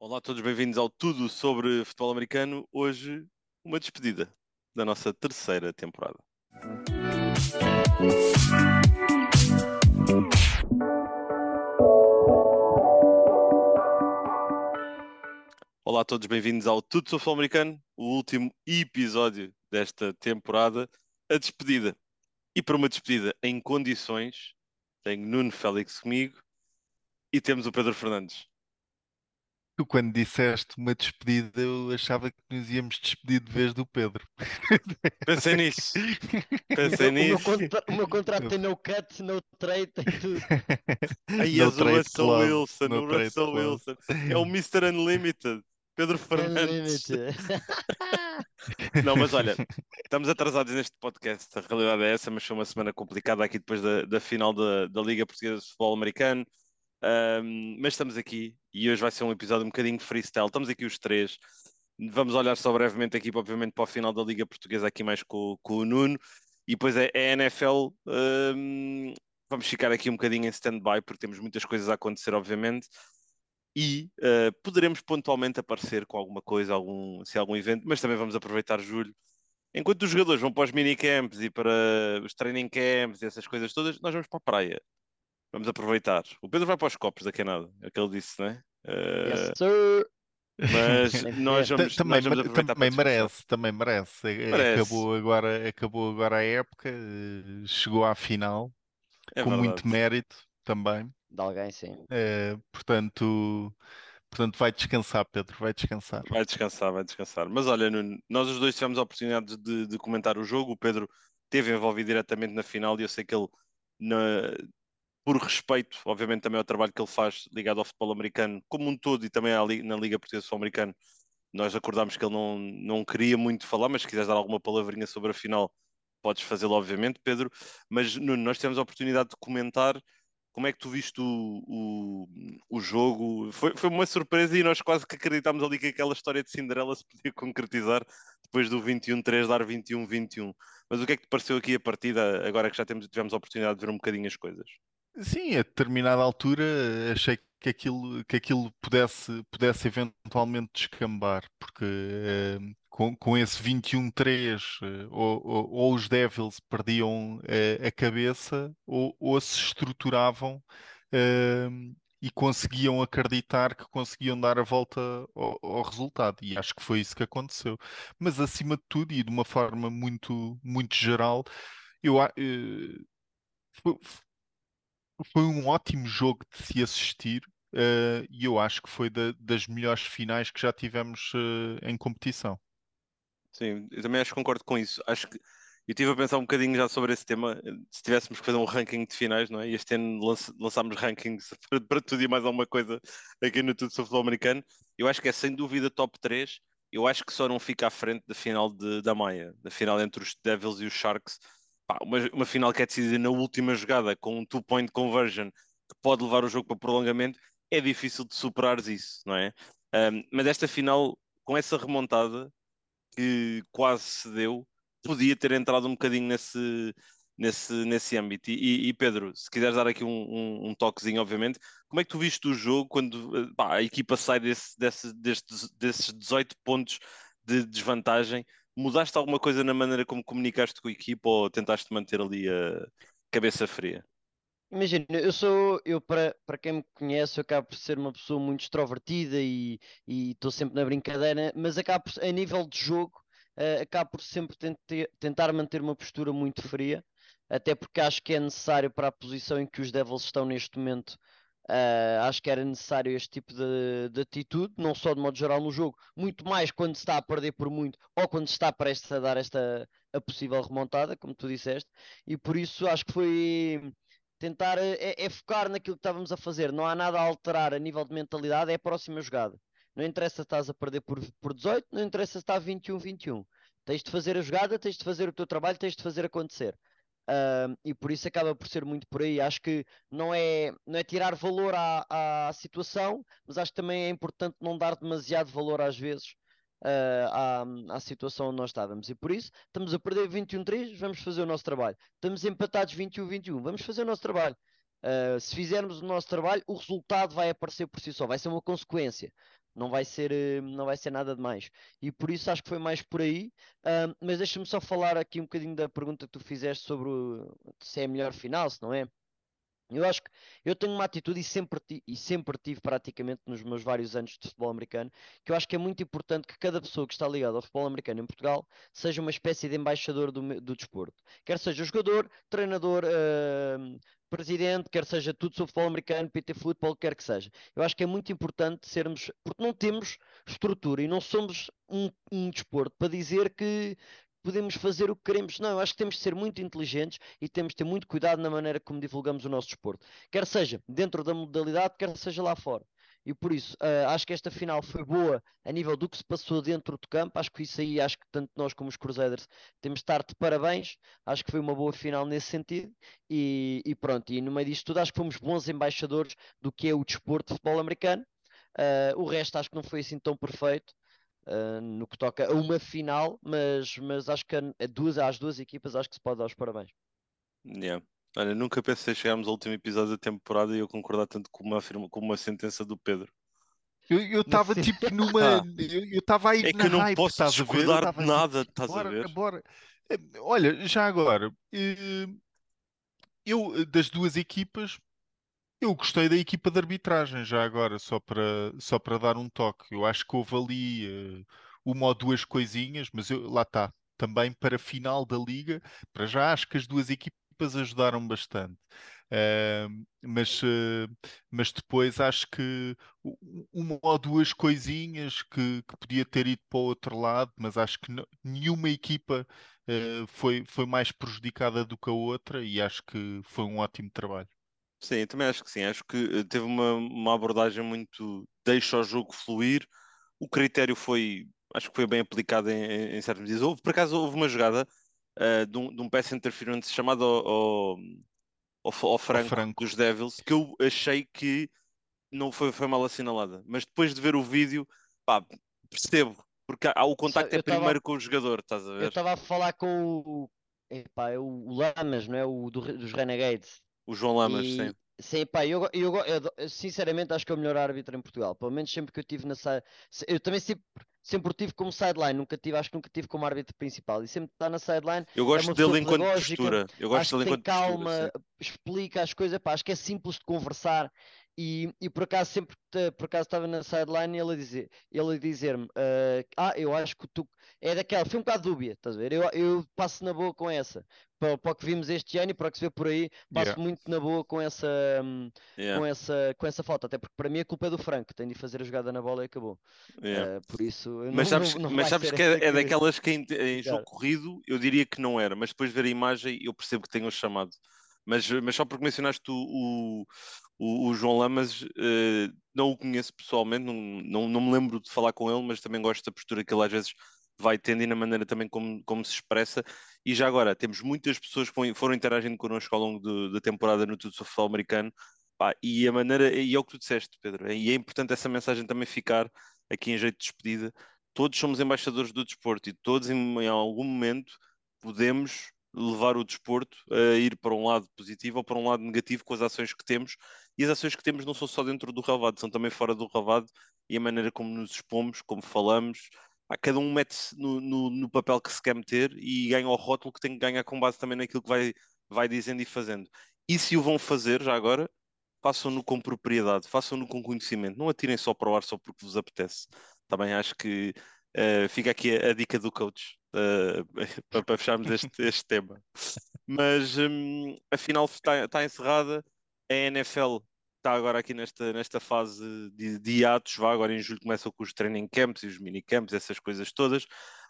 Olá a todos, bem-vindos ao Tudo sobre Futebol Americano. Hoje, uma despedida da nossa terceira temporada. Olá a todos, bem-vindos ao Tudo sobre Futebol Americano, o último episódio desta temporada, a despedida. E para uma despedida em condições, tenho Nuno Félix comigo e temos o Pedro Fernandes. Tu, quando disseste uma despedida, eu achava que nos íamos despedir de vez do Pedro. Pensei nisso. Pensei O meu, nisso. contra- o meu contrato tem no cut, no trade, tem tudo. Aí No és o Russell club, Wilson, no o Russell club. Wilson. É o Mr. Unlimited. Pedro Fernandes. Unlimited. Não, mas olha, estamos atrasados neste podcast. A realidade é essa, mas foi uma semana complicada aqui depois da, da final da, da Liga Portuguesa de Futebol Americano. Ahm, mas estamos aqui e hoje vai ser um episódio um bocadinho freestyle. Estamos aqui os três. Vamos olhar só brevemente aqui, obviamente, para o final da Liga Portuguesa, aqui mais com, com o Nuno. E depois é, é NFL. ahm, vamos ficar aqui um bocadinho em stand-by, porque temos muitas coisas a acontecer, obviamente. E ah, poderemos pontualmente aparecer com alguma coisa, algum, se há algum evento, mas também vamos aproveitar julho. Enquanto os jogadores vão para os minicamps e para os training camps e essas coisas todas, nós vamos para a praia. Vamos aproveitar. O Pedro vai para os copos daqui a nada, é o que ele disse, não é? Yes, sir. mas nós vamos, também nós vamos mere- aproveitar também merece, também merece. É- Merece. Acabou agora, acabou agora a época, eh, chegou à final É com muito mérito também. De alguém, sim. Eh, portanto, portanto, vai descansar, Pedro, vai descansar. Vai descansar, vai descansar. Mas olha, Nuno, nós os dois tivemos a oportunidade de, de comentar o jogo. O Pedro esteve envolvido diretamente na final e eu sei que ele, na- por respeito, obviamente, também ao trabalho que ele faz ligado ao futebol americano como um todo e também na Liga Portuguesa Futebol Americano, nós acordámos que ele não, não queria muito falar, mas se quiseres dar alguma palavrinha sobre a final, podes fazê-lo, obviamente, Pedro. Mas, Nuno, nós tivemos a oportunidade de comentar como é que tu viste o, o, o jogo? Foi, foi uma surpresa e nós quase que acreditámos ali que aquela história de Cinderela se podia concretizar depois do 21-3 dar 21-21. Mas o que é que te pareceu aqui a partida, agora que já temos, tivemos a oportunidade de ver um bocadinho as coisas? Sim, a determinada altura achei que aquilo, que aquilo pudesse, pudesse eventualmente descambar, porque eh, com, com esse 21-3 eh, ou, ou- ou os Devils perdiam eh, a cabeça ou, ou se estruturavam eh, e conseguiam acreditar que conseguiam dar a volta ao, ao resultado. E acho que foi isso que aconteceu. Mas acima de tudo e de uma forma muito, muito geral, eu, eh, foi- um ótimo jogo de se assistir, eh, e eu acho que foi da- das melhores finais que já tivemos eh, em competição. Sim, eu também acho que concordo com isso. Acho que eu estive a pensar um bocadinho já sobre esse tema. Se tivéssemos que fazer um ranking de finais, não é? E este ano lançámos rankings para, para tudo e mais alguma coisa aqui no Tudo sobre Futebol Americano. Eu acho que é sem dúvida top 3. Eu acho que só não fica à frente da final de- da Maia, da final entre os Devils e os Sharks. Pá, uma, uma final que é decidida na última jogada com um two-point conversion que pode levar o jogo para prolongamento. É difícil de superares isso, não é? Ahm, mas esta final, com essa remontada que quase se deu, podia ter entrado um bocadinho nesse, nesse, nesse âmbito. E, e, Pedro, se quiseres dar aqui um, um, um toquezinho, obviamente, como é que tu viste o jogo quando eh, pá, a equipa sai desse, desse, desses 18 pontos de desvantagem? Mudaste alguma coisa na maneira como comunicaste com a equipa ou tentaste manter ali a cabeça fria? Imagina, eu sou, eu para, para quem me conhece, eu acabo por ser uma pessoa muito extrovertida e estou sempre na brincadeira, mas acabo por, a nível de jogo, eh, acabo por sempre tente- tentar manter uma postura muito fria, até porque acho que é necessário para a posição em que os Devils estão neste momento. Eh, acho que era necessário este tipo de, de atitude, não só de modo geral no jogo, muito mais quando se está a perder por muito ou quando se está prestes a dar esta a possível remontada, como tu disseste, e por isso acho que foi tentar eh, é, é focar naquilo que estávamos a fazer. Não há nada a alterar a nível de mentalidade, é a próxima jogada. Não interessa se estás a perder por, por 18, não interessa se está 21-21. Tens de fazer a jogada, tens de fazer o teu trabalho, tens de fazer acontecer. Ahm, e por isso acaba por ser muito por aí. Acho que não é, não é tirar valor à, à situação, mas acho que também é importante não dar demasiado valor às vezes ah, à, à situação onde nós estávamos. E por isso estamos a perder 21-3, vamos fazer o nosso trabalho. Estamos empatados 21-21, vamos fazer o nosso trabalho. Uh, se fizermos o nosso trabalho, o resultado vai aparecer por si só, vai ser uma consequência. Não vai ser, eh, não vai ser nada demais. E por isso acho que foi mais por aí. Mas deixa-me só falar aqui um bocadinho da pergunta que tu fizeste sobre o, se é a melhor final, se não é. Eu acho que eu tenho uma atitude e sempre, e sempre tive praticamente nos meus vários anos de futebol americano, que eu acho que é muito importante que cada pessoa que está ligada ao futebol americano em Portugal seja uma espécie de embaixador do, do desporto. Quer seja jogador, treinador, uh, presidente, quer seja tudo sobre futebol americano, PT Futebol, quer que seja. Eu acho que é muito importante sermos, porque não temos estrutura e não somos um, um desporto para dizer que podemos fazer o que queremos. Não, eu acho que temos de ser muito inteligentes e temos de ter muito cuidado na maneira como divulgamos o nosso desporto. Quer seja dentro da modalidade, quer seja lá fora. E por isso, uh, acho que esta final foi boa a nível do que se passou dentro do campo. Acho que isso aí, acho que tanto nós como os Crusaders temos de estar de parabéns. Acho que foi uma boa final nesse sentido. E, e pronto, e no meio disto tudo, acho que fomos bons embaixadores do que é o desporto de futebol americano. Uh, o resto acho que não foi assim tão perfeito. Uh, no que toca a uma final, mas, mas acho que a, a duas, às duas equipas acho que se pode dar os parabéns. Yeah. Olha, nunca pensei chegarmos ao último episódio da temporada e eu concordar tanto com uma, afirma, com uma sentença do Pedro. Eu estava tipo numa. Eu estava aí é que eu não hype, posso discordar de nada, estás bora, a ver? Bora. Eh, olha, já agora, eh, eu das duas equipas, eu gostei da equipa de arbitragem, já agora, só para, só para dar um toque. Eu acho que houve ali uh, uma ou duas coisinhas, mas eu, lá está. Também para a final da liga, para já acho que as duas equipas ajudaram bastante. Uh, mas, uh, mas depois acho que uma ou duas coisinhas que, que podia ter ido para o outro lado, mas acho que nenhuma equipa uh, foi, foi mais prejudicada do que a outra e acho que foi um ótimo trabalho. Sim, também acho que sim. Acho que eh, teve uma, uma abordagem muito deixa o jogo fluir. O critério foi, acho que foi bem aplicado em, em certos dias. Houve, por acaso, houve uma jogada uh, de, um, de um pass interference chamado ao, ao, ao, Franco, Franco, dos Devils que eu achei que não foi, foi mal assinalada. Mas depois de ver o vídeo, pá, percebo. Porque há, o contacto é primeiro tava, com o jogador, estás a ver? Eu estava a falar com o, epá, é o Lamas, não é? O do, dos Renegades. O João Lamas, e, sim. Sim, pá, eu, eu, eu, sinceramente acho que é o melhor árbitro em Portugal. Pelo menos sempre que eu tive na Eu também sempre, sempre tive como sideline, nunca tive, acho que nunca tive como árbitro principal. E sempre está na sideline. Eu gosto é dele enquanto postura. Eu gosto dele enquanto calma, postura, explica as coisas, pá, acho que é simples de conversar. E, e por acaso sempre por acaso estava na sideline ele a dizer ele a dizer-me uh, ah eu acho que tu é daquela foi um bocado dúbia estás a ver eu, eu passo na boa com essa para, para o que vimos este ano e para o que se vê por aí passo yeah. muito na boa com essa um, yeah. com essa com essa falta até porque para mim a culpa é do Franco tem de fazer a jogada na bola e acabou yeah. uh, por isso mas sabes, não, não mas sabes que é, é daquelas que em, em jogo corrido eu diria que não era mas depois de ver a imagem eu percebo que tenham chamado mas, mas só porque mencionaste o, o, o João Lamas, uh, não o conheço pessoalmente, não, não, não me lembro de falar com ele, mas também gosto da postura que ele às vezes vai tendo e na maneira também como, como se expressa. E já agora, temos muitas pessoas que foram interagindo connosco ao longo da temporada no Tudo sobre Futebol Americano. Pá, e a maneira, e é o que tu disseste, Pedro, e é importante essa mensagem também ficar aqui em jeito de despedida. Todos somos embaixadores do desporto e todos, em, em algum momento, podemos levar o desporto a ir para um lado positivo ou para um lado negativo com as ações que temos. E as ações que temos não são só dentro do relvado, são também fora do relvado e a maneira como nos expomos, como falamos. Cada um mete-se no, no, no, papel que se quer meter e ganha o rótulo que tem que ganhar com base também naquilo que vai, vai dizendo e fazendo. E se o vão fazer já agora, façam-no com propriedade, façam-no com conhecimento, não atirem só para o ar só porque vos apetece. Também acho que uh, fica aqui a, a dica do coach uh, para, para, fecharmos este, este tema. Mas um, a final está, está encerrada. A NFL está agora aqui nesta, nesta fase de, de atos. Vá, agora em julho começam com os training camps e os minicamps, essas coisas todas.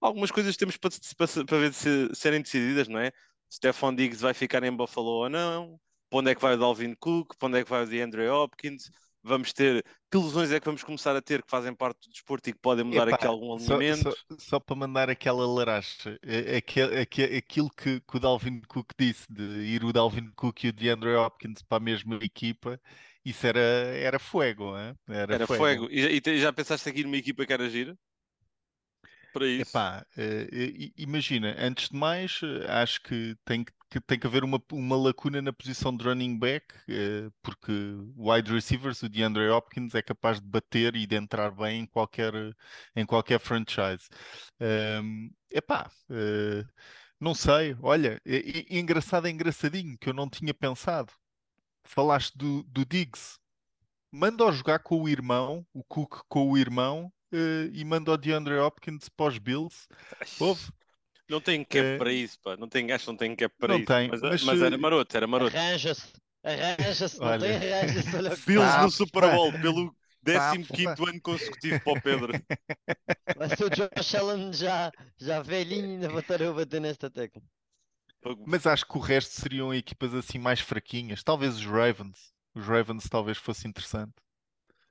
Algumas coisas temos para, para, para ver se serem decididas, não é? Stefan Diggs vai ficar em Buffalo ou não? Para onde é que vai o Dalvin Cook? Para onde é que vai o DeAndre Hopkins? vamos ter, que lesões é que vamos começar a ter que fazem parte do desporto e que podem mudar Epá, aqui algum alinhamento? Só, só, só, para mandar aquela laracha, é, é, é, aquilo que, que, o Dalvin Cook disse, de ir o Dalvin Cook e o DeAndre Hopkins para a mesma equipa, isso era, era fogo, hein? era, era fogo. fogo. E, e, já pensaste aqui numa equipa que era gira? Para isso? Epá, uh, imagina, antes de mais, acho que tem que que, tem que haver uma, uma lacuna na posição de running back, uh, porque wide receivers, o DeAndre Hopkins, é capaz de bater e de entrar bem em qualquer, em qualquer franchise. Um, epá, uh, não sei, olha, é, é, é engraçado, é engraçadinho, que eu não tinha pensado. Falaste do, do Diggs. Manda-o jogar com o irmão, o Cook com o irmão, uh, e manda o DeAndre Hopkins para os Bills. Ouve? Não tem cap é... para isso, pá. Não tem, acho que não tem cap para não isso. Tem, mas, mas, mas, era maroto, era maroto. Arranja-se, arranja-se, não tem arranja-se. Bills no Super Bowl pelo 15 ano consecutivo para o Pedro. Vai ser o Josh Allen já, já velhinho e ainda bater eu bater nesta tecla. Mas acho que o resto seriam equipas assim mais fraquinhas. Talvez os Ravens. Os Ravens talvez fosse interessante.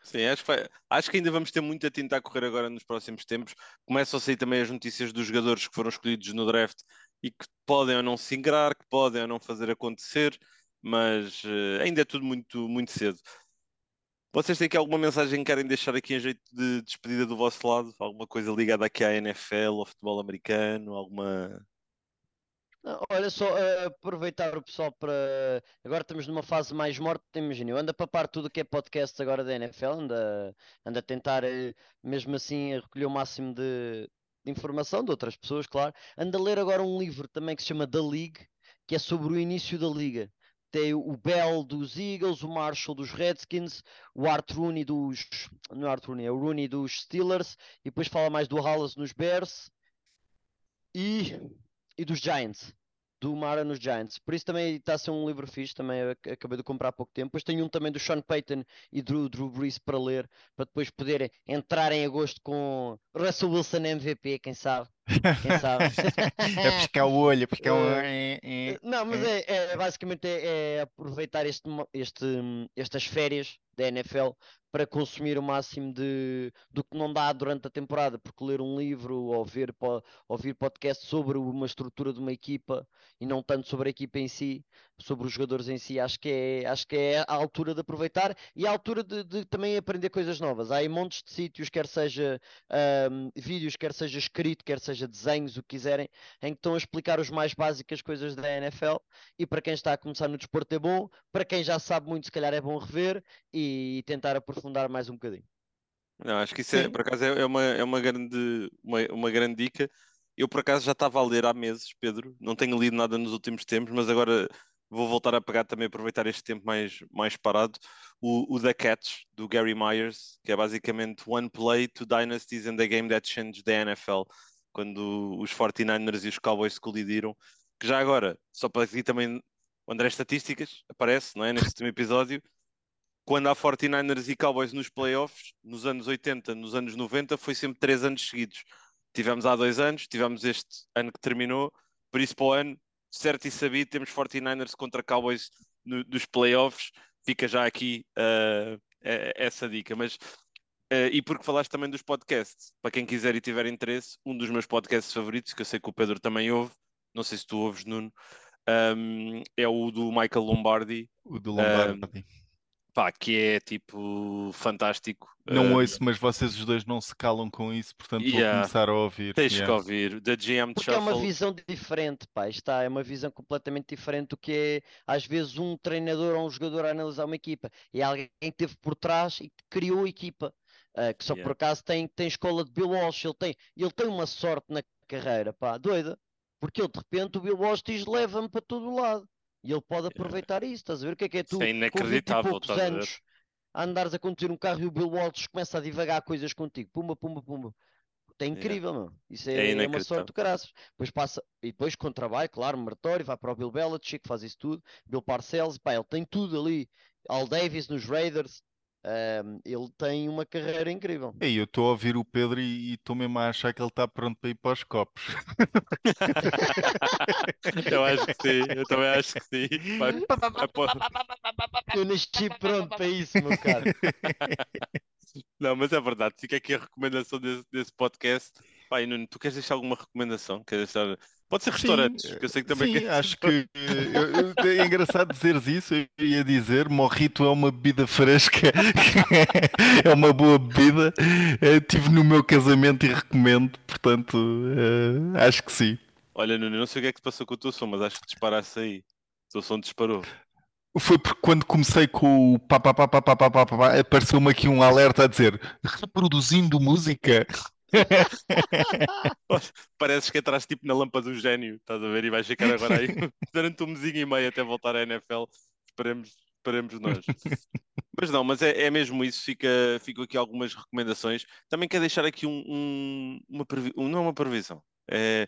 Sim, acho que, vai... acho que ainda vamos ter muito a tinta a correr agora nos próximos tempos. Começam a sair também as notícias dos jogadores que foram escolhidos no draft e que podem ou não se ingrar, que podem ou não fazer acontecer, mas uh, ainda é tudo muito, muito cedo. Vocês têm aqui alguma mensagem que querem deixar aqui em jeito de despedida do vosso lado? Alguma coisa ligada aqui à NFL, ao futebol americano? Alguma olha só, uh, aproveitar o pessoal para. Agora estamos numa fase mais morta, imagina. Eu ando a papar tudo que é podcast agora da NFL, anda, anda a tentar, uh, mesmo assim, a recolher o máximo de, de, informação de outras pessoas, claro. Ando a ler agora um livro também que se chama The League, que é sobre o início da liga. Tem o Bell dos Eagles, o Marshall dos Redskins, o Art Rooney dos. Não é Art Rooney, é o Rooney dos Steelers, e depois fala mais do Hallas nos Bears. E e dos Giants. Do Mara nos Giants. Por isso também está a ser um livro fixe. Também acabei de comprar há pouco tempo. Depois tenho um também do Sean Payton e do Drew Brees para ler. Para depois poder entrar em agosto com Russell Wilson MVP. Quem sabe? Quem sabe? é piscar o olho, é piscar o olho. Não, mas é, é basicamente é, é aproveitar este, este, estas férias da NFL para consumir o máximo de, do que não dá durante a temporada, porque ler um livro ou ver, ouvir podcast sobre uma estrutura de uma equipa e não tanto sobre a equipa em si, sobre os jogadores em si, acho que é, acho que é a altura de aproveitar e a altura de, de também aprender coisas novas. Há aí montes de sítios, quer seja um, vídeos, quer seja escrito, quer seja desenhos, o que quiserem, em que estão a explicar os mais básicas coisas da NFL e para quem está a começar no desporto é bom, para quem já sabe muito, se calhar é bom rever e tentar aprofundar mais um bocadinho. Não, acho que isso é, por acaso é, é uma, é uma, grande, uma, uma grande dica. Eu por acaso já estava a ler há meses, Pedro, não tenho lido nada nos últimos tempos, mas agora vou voltar a pegar também, aproveitar este tempo mais, mais parado, o, o The Catch, do Gary Myers, que é basicamente One Play, to Dynasties and the Game That Changed the NFL, quando os 49ers e os Cowboys colidiram, que já agora, só para aqui também, o André Estatísticas aparece, não é, neste último episódio, quando há 49ers e Cowboys nos playoffs, nos anos 80, nos anos 90, foi sempre três anos seguidos. Tivemos há dois anos, tivemos este ano que terminou, por isso para o ano, certo e sabido, temos 49ers contra Cowboys no, dos playoffs, fica já aqui uh, essa dica. Mas, uh, e porque falaste também dos podcasts, para quem quiser e tiver interesse, um dos meus podcasts favoritos, que eu sei que o Pedro também ouve, não sei se tu ouves, Nuno, um, é o do Michael Lombardi. O do Lombardi. Um, pá, que é tipo fantástico. Não uh, ouço, mas vocês os dois não se calam com isso, portanto yeah, vou começar a ouvir. Tens yeah. que ouvir, da GM Porque Shuffle. é uma visão diferente, pá, está, é uma visão completamente diferente do que é às vezes um treinador ou um jogador a analisar uma equipa. É alguém que esteve por trás e que criou a equipa. Uh, que só yeah. por acaso tem, tem escola de Bill Walsh, ele tem, ele tem uma sorte na carreira, pá, doida. Porque ele de repente o Bill Walsh diz leva-me para todo o lado. E ele pode aproveitar isso, estás a ver? O que é que é tu? Isso é inacreditável, com anos, a andares a conduzir um carro e o Bill Walsh começa a divagar coisas contigo. Pumba, pumba, pumba. É incrível, yeah. Isso é, é, é uma sorte do caraças. Depois passa, e depois com trabalho, claro, meritório, vai para o Bill Belichick, faz isso tudo. Bill Parcells, pá, ele tem tudo ali. Al Davis nos Raiders, um, ele tem uma carreira incrível. Ei, eu estou a ouvir o Pedro e estou mesmo a achar que ele está pronto para ir para os copos. eu acho que sim, eu também acho que sim. Vai, vai eu nasci pronto para isso, meu caro. Não, mas é verdade, fica aqui a recomendação desse, desse podcast. Pai, Nuno, tu queres deixar alguma recomendação? Queres deixar... Pode ser restaurantes, que eu sei que também. Sim, acho que eu, eu, é engraçado dizeres isso. Eu ia dizer: morrito é uma bebida fresca, é uma boa bebida. Estive no meu casamento e recomendo, portanto, uh, acho que sim. Olha, Nuno, não sei o que é que se passou com o teu som, mas acho que disparaste aí. O teu som disparou. Foi porque quando comecei com o pá, pá, pá, pá, pá, pá, pá, pá apareceu-me aqui um alerta a dizer reproduzindo música. Pareces que entraste tipo na lâmpada do gênio, estás a ver? E vais ficar agora aí durante um mesinho e meio até voltar à NFL. Esperemos, esperemos nós. Mas não, mas é, é mesmo isso. Fica, fico aqui algumas recomendações. Também quero deixar aqui um, um uma previsão, não é uma previsão, é,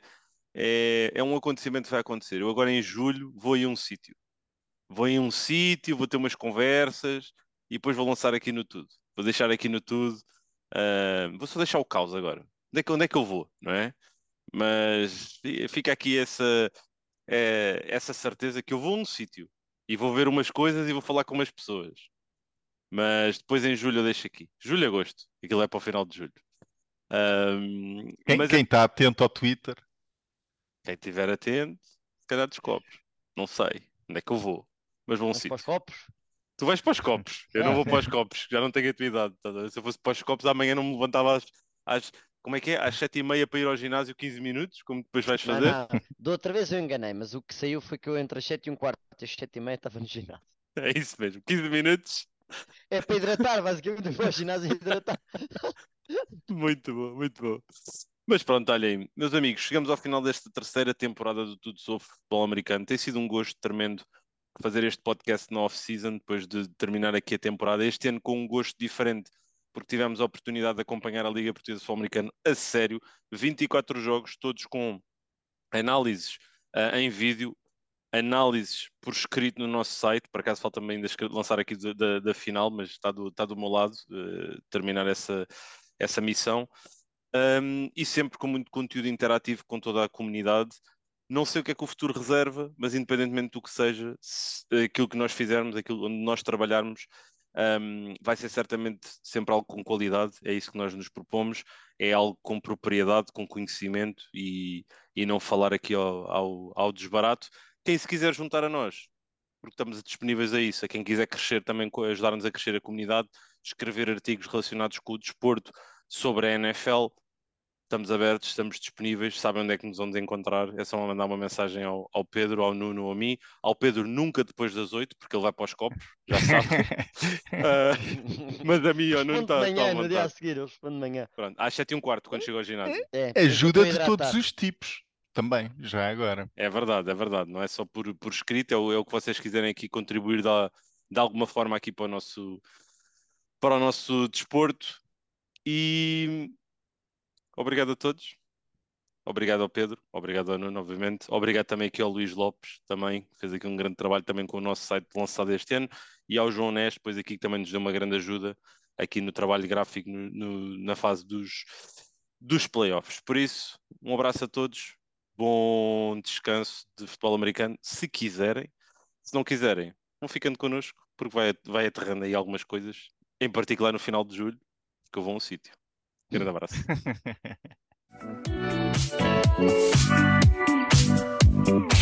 é, é um acontecimento que vai acontecer. Eu agora em julho vou a um sítio. Vou em um sítio, vou ter umas conversas e depois vou lançar aqui no tudo. Vou deixar aqui no tudo. Uh, vou só deixar o caos agora. Onde é que, onde é que eu vou, não é? Mas fica aqui essa, é, essa certeza que eu vou a um sítio e vou ver umas coisas e vou falar com umas pessoas. Mas depois em julho eu deixo aqui. Julho agosto. Aquilo é para o final de julho. Um, quem, está atento ao Twitter? Quem estiver atento, se calhar descobre. Não sei onde é que eu vou. Mas vou a um Vamos para os sítio. copos? Tu vais para os copos. Eu não vou para os copos. Já não tenho atividade. tá? Se eu fosse para os copos, amanhã não me levantava às, às como é que é? Às sete e meia para ir ao ginásio 15 minutos, como depois vais Não, fazer. não. Da outra vez eu enganei, mas o que saiu foi que eu entre as 7 e um quarto e as 7 e meia estava no ginásio. É isso mesmo. 15 minutos. É para hidratar, basicamente, vou ao ginásio hidratar. Muito bom, muito bom. Mas pronto, olhem, meus amigos, chegamos ao final desta terceira temporada do Tudo sobre Futebol Americano. Tem sido um gosto tremendo fazer este podcast na off-season, depois de terminar aqui a temporada. Este ano com um gosto diferente, porque tivemos a oportunidade de acompanhar a Liga Portuguesa de Futebol Americano a sério. 24 jogos, todos com análises ah, em vídeo, análises por escrito no nosso site. Por acaso ainda escre- lançar aqui da, da- da final, mas está do, está do meu lado eh, terminar essa, essa missão. Um, e sempre com muito conteúdo interativo com toda a comunidade. Não sei o que é que o futuro reserva, mas independentemente do que seja, se- aquilo que nós fizermos, aquilo onde nós trabalharmos, um, vai ser certamente sempre algo com qualidade. É isso que nós nos propomos. É algo com propriedade, com conhecimento e, e não falar aqui ao, ao, ao desbarato. Quem se quiser juntar a nós, porque estamos disponíveis a isso, a quem quiser crescer também, ajudar-nos a crescer a comunidade, escrever artigos relacionados com o desporto sobre a NFL, estamos abertos, estamos disponíveis, sabem onde é que nos vamos encontrar, é só mandar uma mensagem ao, ao Pedro, ao Nuno ou a mim, ao Pedro nunca depois das oito, porque ele vai para os copos, já sabe, Ah, mas a mim ao Nuno está à manhã, no dia a seguir, eu respondo de manhã. Pronto, às sete e um quarto, quando chego ao ginásio. É, Ajuda eu de todos os tipos. Também, já agora. É verdade, é verdade. Não é só por, por escrito, é o, é o que vocês quiserem aqui contribuir da, de alguma forma aqui para o nosso, para o nosso desporto. E obrigado a todos. Obrigado ao Pedro, obrigado ao Nuno, obviamente. Obrigado também aqui ao Luís Lopes, também, que fez aqui um grande trabalho também com o nosso site lançado este ano. E ao João Nes, depois aqui que também nos deu uma grande ajuda aqui no trabalho gráfico no- no- na fase dos, dos playoffs. Por isso, um abraço a todos, bom descanso de futebol americano, se quiserem. Se não quiserem, vão ficando connosco, porque vai, vai aterrando aí algumas coisas, em particular no final de julho, que eu vou a um sítio. Grande abrazo.